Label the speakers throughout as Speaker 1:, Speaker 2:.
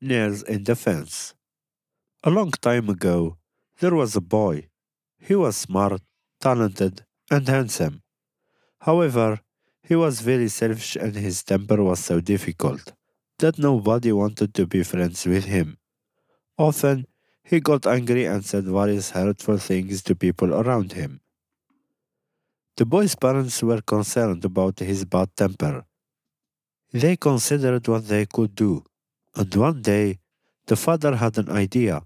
Speaker 1: nails in the fence. A long time ago, there was a boy. He was smart, talented, and handsome. However, he was very selfish and his temper was so difficult that nobody wanted to be friends with him. Often, he got angry and said various hurtful things to people around him. The boy's parents were concerned about his bad temper. They considered what they could do, and one day the father had an idea.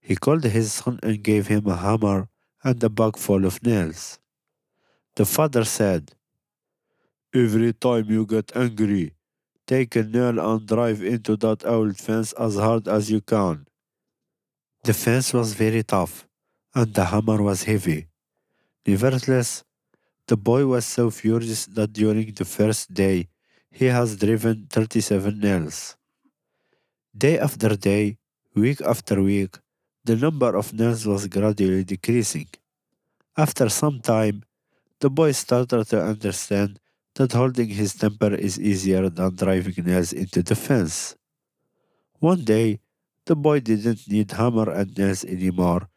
Speaker 1: He called his son and gave him a hammer and a bag full of nails. The father said, Every time you get angry, take a nail and drive into that old fence as hard as you can. The fence was very tough, and the hammer was heavy. Nevertheless, the boy was so furious that during the first day he has driven 37 nails. Day after day, week after week, the number of nails was gradually decreasing. After some time, the boy started to understand that holding his temper is easier than driving nails into the fence. One day, the boy didn't need hammer and nails anymore,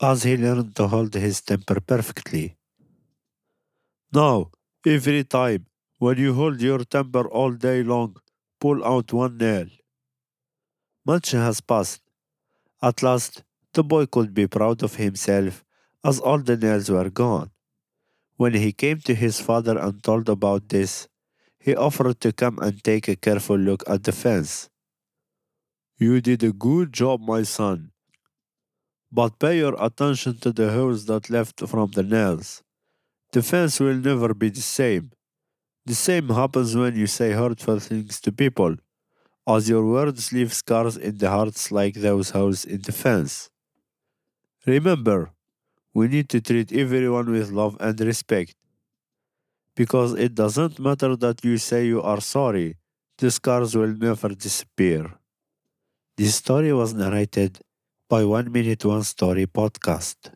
Speaker 1: as he learned to hold his temper perfectly. Now, every time, when you hold your temper all day long, pull out one nail. Much has passed. At last, the boy could be proud of himself as all the nails were gone. When he came to his father and told about this, he offered to come and take a careful look at the fence. You did a good job, my son. But pay your attention to the holes that left from the nails. The fence will never be the same. The same happens when you say hurtful things to people, as your words leave scars in the hearts like those holes in the fence. Remember, we need to treat everyone with love and respect. Because it doesn't matter that you say you are sorry, the scars will never disappear. This story was narrated by One Minute One Story podcast.